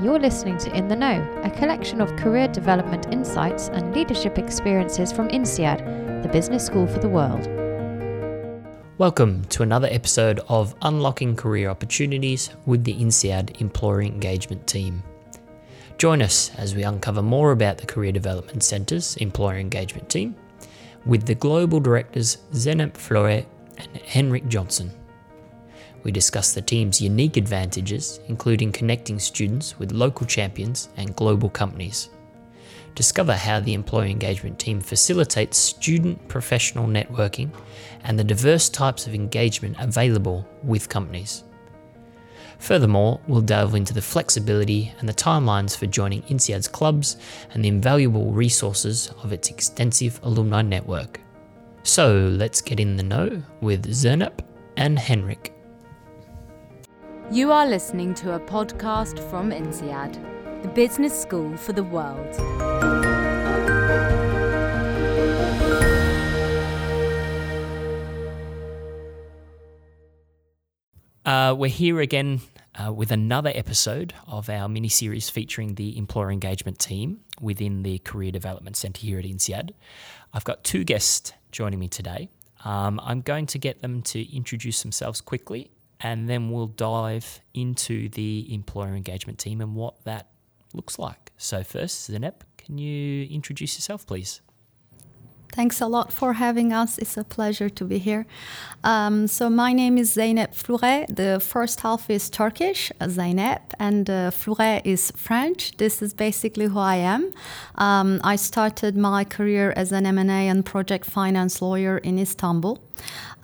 You're listening to In the Know, a collection of career development insights and leadership experiences from INSEAD, the business school for the world. Welcome to another episode of Unlocking Career Opportunities with the INSEAD Employer Engagement Team. Join us as we uncover more about the Career Development Centre's Employer Engagement Team with the Global Directors Zeynep Fleuret and Henrik Jonson. We discuss the team's unique advantages, including connecting students with local champions and global companies. Discover how the employee engagement team facilitates student professional networking and the diverse types of engagement available with companies. Furthermore, we'll delve into the flexibility and the timelines for joining INSEAD's clubs and the invaluable resources of its extensive alumni network. So let's get in the know with Zeynep and Henrik. You are listening to a podcast from INSEAD, the business school for the world. Uh, we're here again uh, with another episode of our mini series featuring the employer engagement team within the Career Development Centre here at INSEAD. I've got two guests joining me today. Um, I'm going to get them to introduce themselves quickly and then we'll dive into the employer engagement team and what that looks like. So, first, Zeynep, can you introduce yourself, please? Thanks a lot for having us. It's a pleasure to be here. Um, so my name is Zeynep Fleuret. The first half is Turkish, Zeynep, and uh, Fleuret is French. This is basically who I am. Um, I started my career as an M&A and project finance lawyer in Istanbul.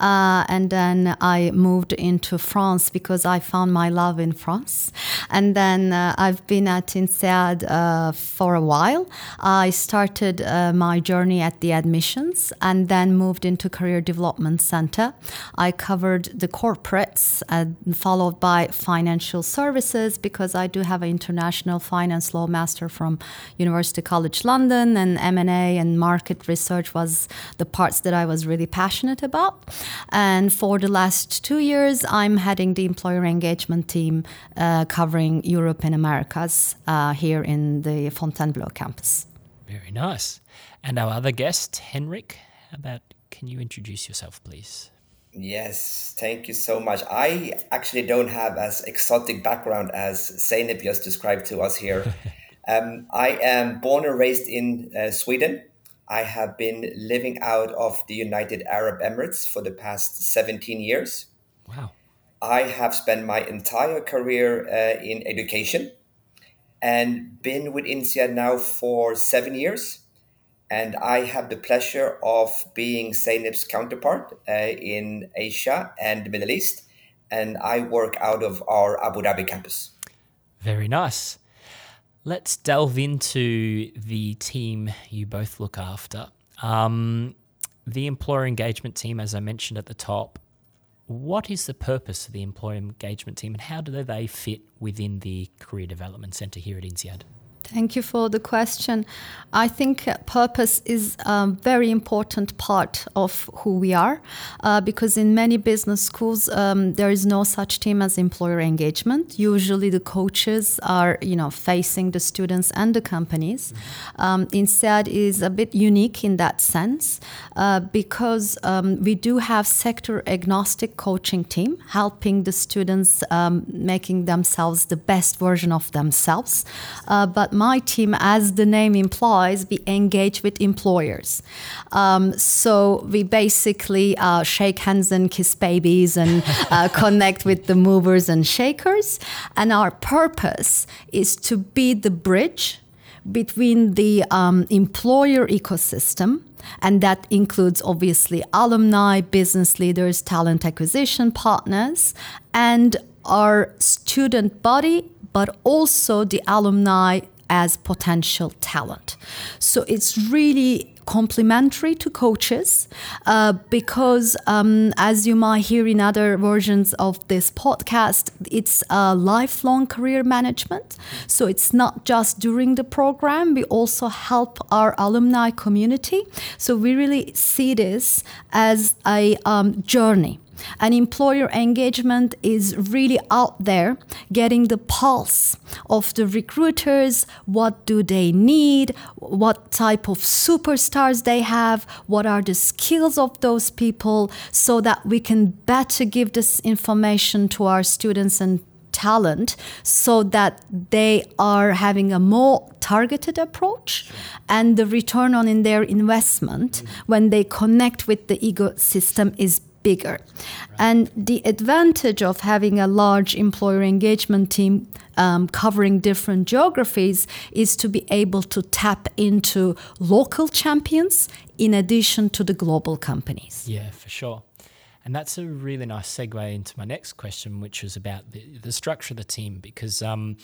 Uh, and then I moved into France because I found my love in France. And then uh, I've been at INSEAD uh, for a while. I started uh, my journey at the admissions and then moved into Career Development Center. I covered the corporates, and followed by financial services because I do have an international finance law master from University College London, and M&A and market research was the parts that I was really passionate about. And for the last two years, I'm heading the employer engagement team uh, covering Europe and Americas uh, here in the Fontainebleau campus. Very nice. And our other guest, Henrik, how about can you introduce yourself, please? Yes, thank you so much. I actually don't have as exotic background as Zeynep just described to us here. um, I am born and raised in uh, Sweden. I have been living out of the United Arab Emirates for the past 17 years. Wow. I have spent my entire career uh, in education and been with INSEAD now for seven years. And I have the pleasure of being Zeynep's counterpart uh, in Asia and the Middle East. And I work out of our Abu Dhabi campus. Very nice. Let's delve into the team you both look after. Um, the employer engagement team, as I mentioned at the top, what is the purpose of the employer engagement team and how do they fit within the Career Development Centre here at INSEAD? Thank you for the question. I think purpose is a very important part of who we are uh, because in many business schools um, there is no such team as employer engagement. Usually the coaches are you know facing the students and the companies. Um, INSEAD is a bit unique in that sense uh, because um, we do have sector agnostic coaching team helping the students um, making themselves the best version of themselves. Uh, but my team, as the name implies, we engage with employers. Um, so we basically uh, shake hands and kiss babies and uh, connect with the movers and shakers. And our purpose is to be the bridge between the um, employer ecosystem and that includes obviously alumni, business leaders, talent acquisition partners, and our student body, but also the alumni as potential talent. So it's really complementary to coaches uh, because, um, as you might hear in other versions of this podcast, it's a lifelong career management. So it's not just during the program, we also help our alumni community. So we really see this as a um, journey And employer engagement is really out there getting the pulse of the recruiters. What do they need? What type of superstars they have? What are the skills of those people so that we can better give this information to our students and talent so that they are having a more targeted approach and the return on in their investment when they connect with the ecosystem is bigger. And the advantage of having a large employer engagement team um, covering different geographies is to be able to tap into local champions in addition to the global companies. Yeah, for sure. And that's a really nice segue into my next question, which was about the, the structure of the team. Because, um,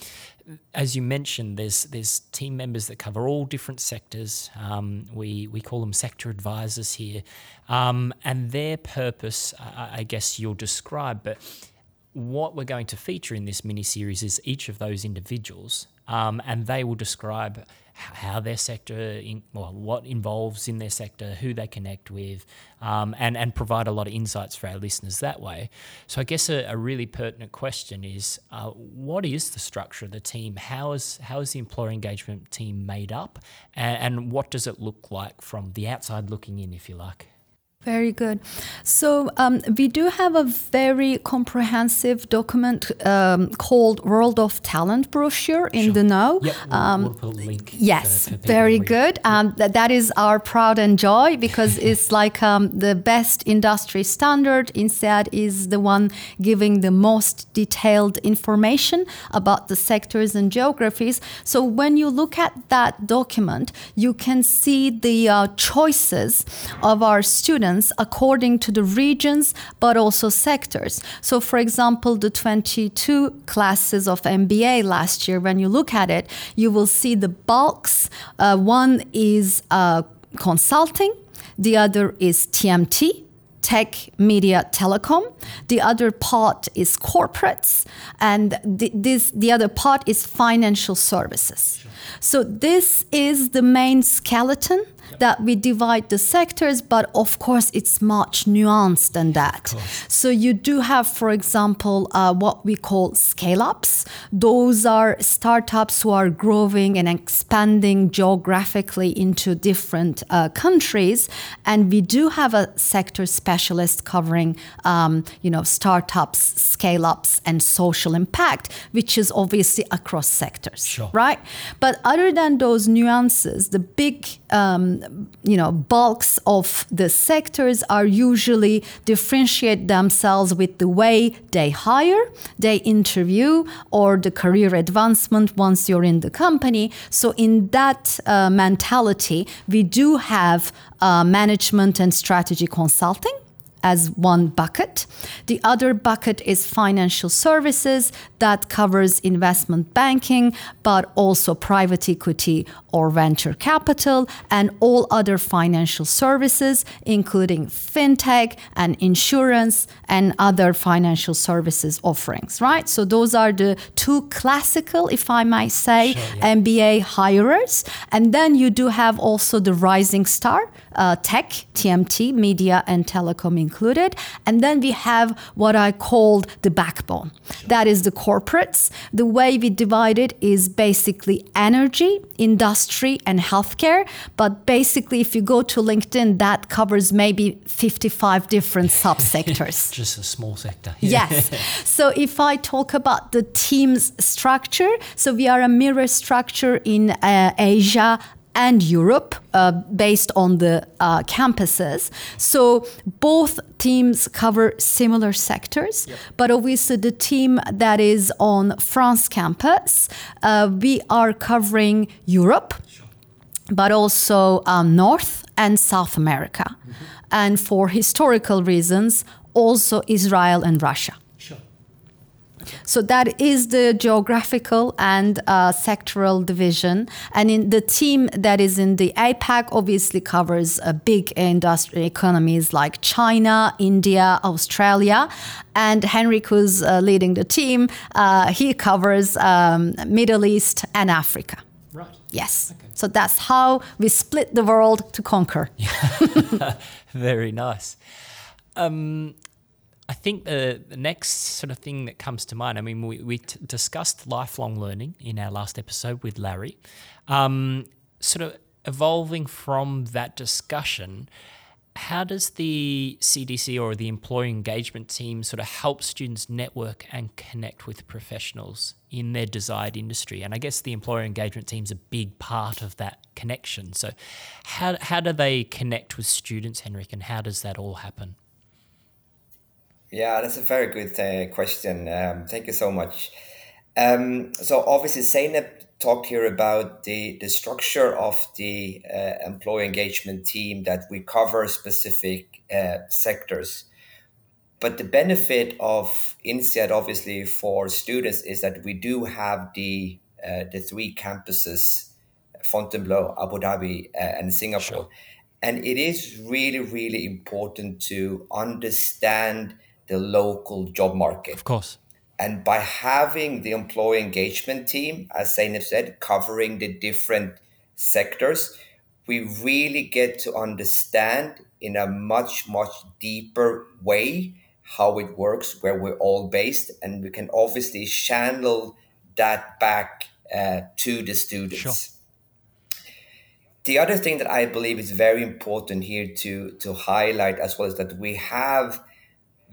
as you mentioned, there's there's team members that cover all different sectors. Um, we we call them sector advisors here, um, and their purpose, I, I guess, you'll describe. But what we're going to feature in this mini series is each of those individuals, um, and they will describe how their sector, in, well, what involves in their sector, who they connect with, um, and and provide a lot of insights for our listeners that way. So I guess a, a really pertinent question is, uh, what is the structure of the team? How is how is the employer engagement team made up, and, and what does it look like from the outside looking in, if you like? Very good. So um, we do have a very comprehensive document um, called World of Talent brochure in Sure. the know. Yep, we'll, Um, we'll link. Yes, very to read. good. Um, th- that is our proud and joy because it's like um, the best industry standard. INSEAD is the one giving the most detailed information about the sectors and geographies. So when you look at that document, you can see the uh, choices of our students according to the regions, but also sectors. So, for example, the 22 classes of MBA last year, when you look at it, you will see the bulks. Uh, one is uh, consulting, the other is TMT. Tech, media, telecom. The other part is corporates, and the, this the other part is financial services. So this is the main skeleton that we divide the sectors, but of course it's much nuanced than that. So you do have, for example, uh, what we call scale ups. Those are startups who are growing and expanding geographically into different uh, countries, and we do have a sector specialist covering, um, you know, startups, scale ups, and social impact, which is obviously across sectors, Sure. right? But other than those nuances, the big um, you know bulks of the sectors are usually differentiate themselves with the way they hire, they interview, or the career advancement once you're in the company. So in that uh, mentality, we do have uh, management and strategy consulting as one bucket. The other bucket is financial services that covers investment banking, but also private equity or venture capital and all other financial services, including fintech and insurance and other financial services offerings, right? So those are the two classical, if I might say, MBA hirers. And then you do have also the rising star, uh, tech, TMT, media, and telecom included. And then we have what I called the backbone. That is the corporates. The way we divide it is basically energy, industry, and healthcare. But basically, if you go to LinkedIn, that covers maybe 55 different subsectors. Just a small sector. Yes. so if I talk about the team's structure, so we are a mirror structure in uh, Asia and Europe uh, based on the uh, campuses. So both teams cover similar sectors, but obviously the team that is on France campus, uh, we are covering Europe but also um, North and South America. And for historical reasons, also Israel and Russia. So that is the geographical and uh, sectoral division. And in the team that is in the APAC obviously covers uh, big industry economies like China, India, Australia. And Henrik, who's uh, leading the team, uh, he covers um, Middle East and Africa. Right. Yes. Okay. So that's how we split the world to conquer. Very nice. Um, I think the, the next sort of thing that comes to mind, I mean, we, we t- discussed lifelong learning in our last episode with Larry. Um, sort of evolving from that discussion, how does the CDC or the employee engagement team sort of help students network and connect with professionals in their desired industry? And I guess the employer engagement team is a big part of that connection. So, how, how do they connect with students, Henrik, and how does that all happen? Yeah, that's a very good uh, question. Um, thank you so much. Um, so, obviously, Zeynep talked here about the, the structure of the uh, employee engagement team that we cover specific uh, sectors. But the benefit of INSEAD, obviously, for students is that we do have the uh, the three campuses, Fontainebleau, Abu Dhabi, uh, and Singapore. Sure. And it is really, really important to understand the local job market. Of course and by having the employee engagement team, as Zeynep said, covering the different sectors, we really get to understand in a much, much deeper way how it works, where we're all based, and we can obviously channel that back uh, to the students. Sure. The other thing that I believe is very important here to, to highlight as well is that we have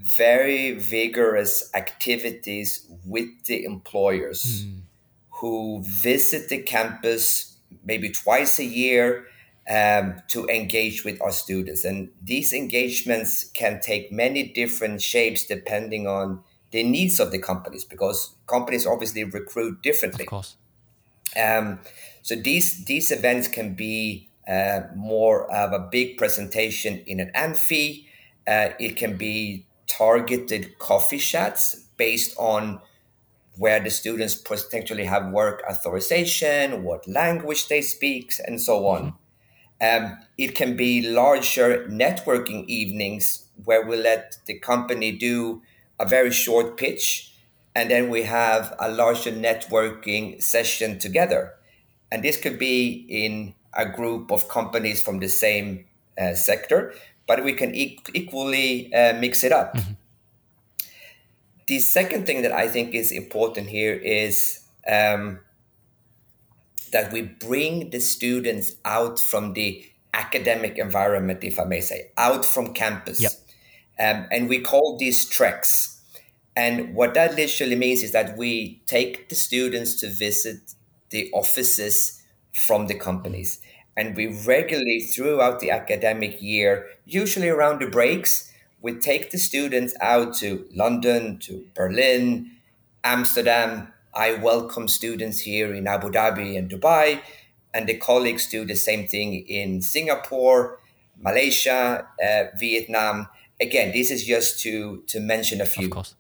very vigorous activities with the employers mm. who visit the campus maybe twice a year um, to engage with our students. And these engagements can take many different shapes depending on the needs of the companies because companies obviously recruit differently. Of course. Um, so these these events can be uh, more of a big presentation in an amphi. Uh, it can be targeted coffee chats based on where the students potentially have work authorization, what language they speak, and so on. Mm-hmm. Um, it can be larger networking evenings where we let the company do a very short pitch, and then we have a larger networking session together. And this could be in a group of companies from the same uh, sector, but we can e- equally uh, mix it up. Mm-hmm. The second thing that I think is important here is um, that we bring the students out from the academic environment, if I may say, out from campus. Yep. Um, and we call these treks. And what that literally means is that we take the students to visit the offices from the companies and we regularly throughout the academic year, usually around the breaks, we take the students out to London, to Berlin, Amsterdam. I welcome students here in Abu Dhabi and Dubai, and the colleagues do the same thing in Singapore, Malaysia, uh, Vietnam. Again, this is just to to mention a few. Of course.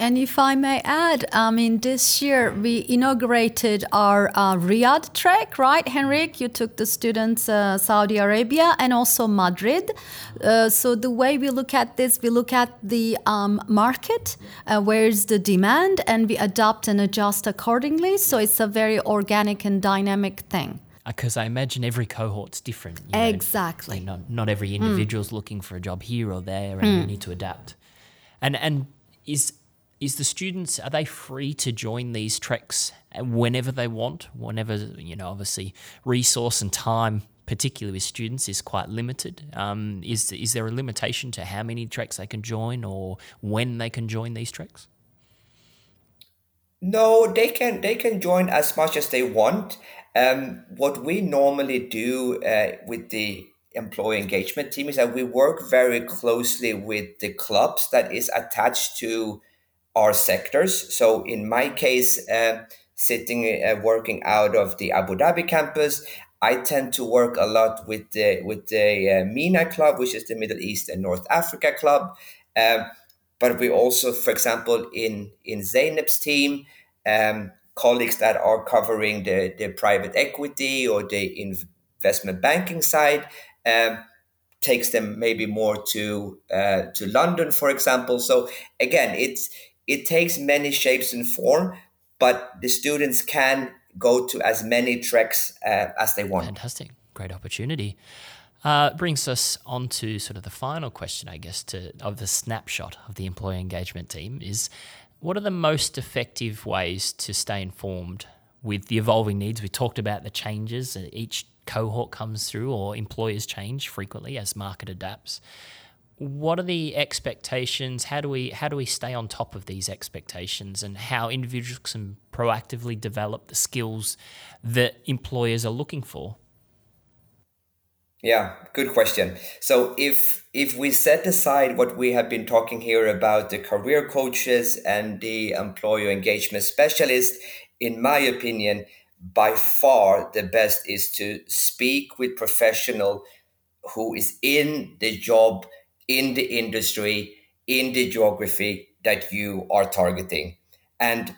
And if I may add, I mean, this year we inaugurated our uh, Riyadh trek, right, Henrik? You took the students uh, Saudi Arabia and also Madrid. Uh, so the way we look at this, we look at the um, market, uh, where's the demand, and we adapt and adjust accordingly. So it's a very organic and dynamic thing because uh, I imagine every cohort's different. You know, exactly. Like not not every individual's mm. looking for a job here or there, and mm. you need to adapt. And and is is the students are they free to join these treks whenever they want? Whenever you know obviously resource and time particularly with students is quite limited. Um, is is there a limitation to how many treks they can join or when they can join these treks? No they can they can join as much as they want. Um, what we normally do uh, with the employee engagement team is that we work very closely with the clubs that is attached to our sectors. So in my case, uh, sitting uh, working out of the Abu Dhabi campus, I tend to work a lot with the with the uh, MENA club, which is the Middle East and North Africa club. Um, but we also, for example, in in Zeynep's team, um, colleagues that are covering the, the private equity or the investment banking side. Um, takes them maybe more to uh, to London, for example. So again, it's it takes many shapes and form, but the students can go to as many tracks uh, as they want. Fantastic. Great opportunity. Uh, brings us on to sort of the final question, I guess, to of the snapshot of the employee engagement team is what are the most effective ways to stay informed with the evolving needs? We talked about the changes that each cohort comes through or employers change frequently as market adapts. What are the expectations? How do we how do we stay on top of these expectations and how individuals can proactively develop the skills that employers are looking for? Yeah, good question. So if if we set aside what we have been talking here about the career coaches and the employer engagement specialist, in my opinion, by far the best is to speak with professional who is in the job, in the industry, in the geography that you are targeting. And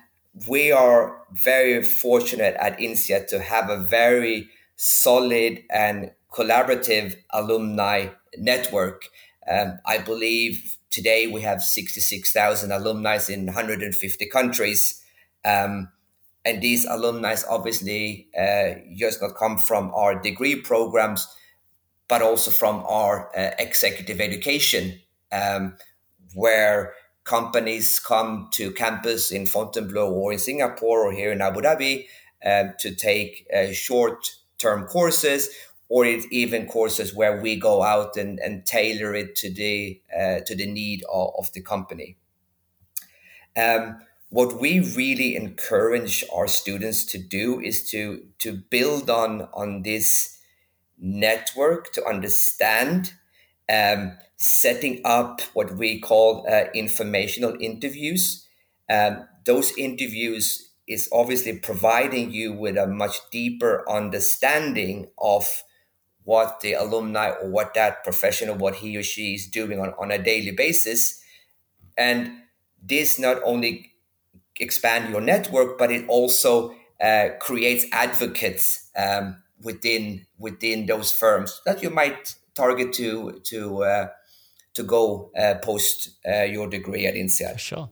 we are very fortunate at INSEAD to have a very solid and collaborative alumni network. Um, I believe today we have 66,000 alumni in 150 countries. Um, and these alumni obviously uh, just not come from our degree programs, but also from our uh, executive education, um, where companies come to campus in Fontainebleau or in Singapore or here in Abu Dhabi um, to take uh, short term courses or even courses where we go out and, and tailor it to the uh, to the need of, of the company. Um, what we really encourage our students to do is to to build on on this network to understand um, setting up what we call uh, informational interviews. Um, those interviews is obviously providing you with a much deeper understanding of what the alumni or what that professional what he or she is doing on, on a daily basis. And this not only expand your network, but it also uh, creates advocates um, within within those firms that you might target to to uh, to go uh, post uh, your degree at INSEAD. Sure.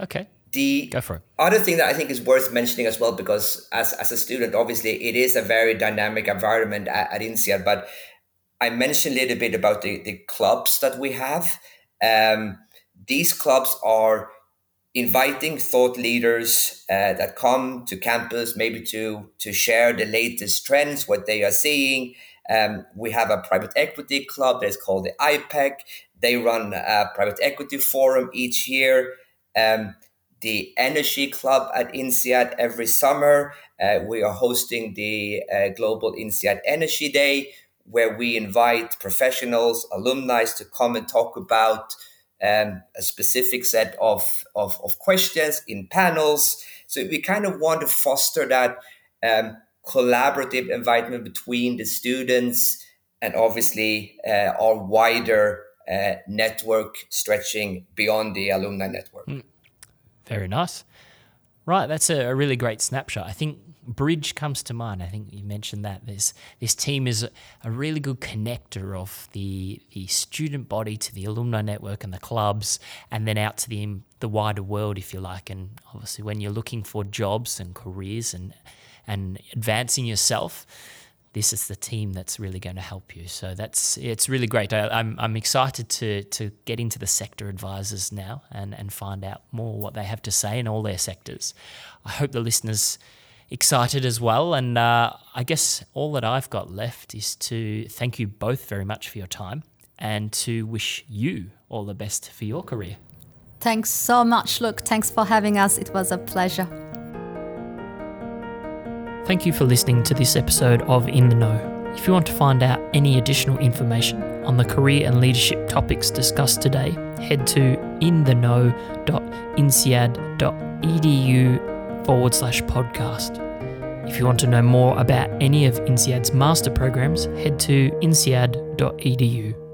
Okay. The go for it. Other thing that I think is worth mentioning as well, because as, as a student, obviously it is a very dynamic environment at, at INSEAD, but I mentioned a little bit about the, the clubs that we have. Um, these clubs are inviting thought leaders uh, that come to campus maybe to to share the latest trends what they are seeing um, we have a private equity club that's called the IPEC. They run a private equity forum each year. Um, the Energy Club at INSEAD every summer. Uh, we are hosting the uh, Global INSEAD Energy Day, where we invite professionals, alumni to come and talk about um, a specific set of, of, of, questions in panels. So we kind of want to foster that um, collaborative environment between the students and obviously uh, our wider uh, network stretching beyond the alumni network. Mm. Very nice. Right, that's a, a really great snapshot. I think Bridge comes to mind. I think you mentioned that this this team is a really good connector of the the student body to the alumni network and the clubs, and then out to the the wider world, if you like. And obviously, when you're looking for jobs and careers and and advancing yourself, this is the team that's really going to help you. So that's it's really great. I, am I'm, I'm excited to to get into the sector advisors now and and find out more what they have to say in all their sectors. I hope the listeners excited as well. And uh, I guess all that I've got left is to thank you both very much for your time and to wish you all the best for your career. Thanks so much, Luke. Thanks for having us. It was a pleasure. Thank you for listening to this episode of In the Know. If you want to find out any additional information on the career and leadership topics discussed today, head to intheknow.insead.edu forward slash podcast. If you want to know more about any of INSEAD's master programs, head to insead.edu.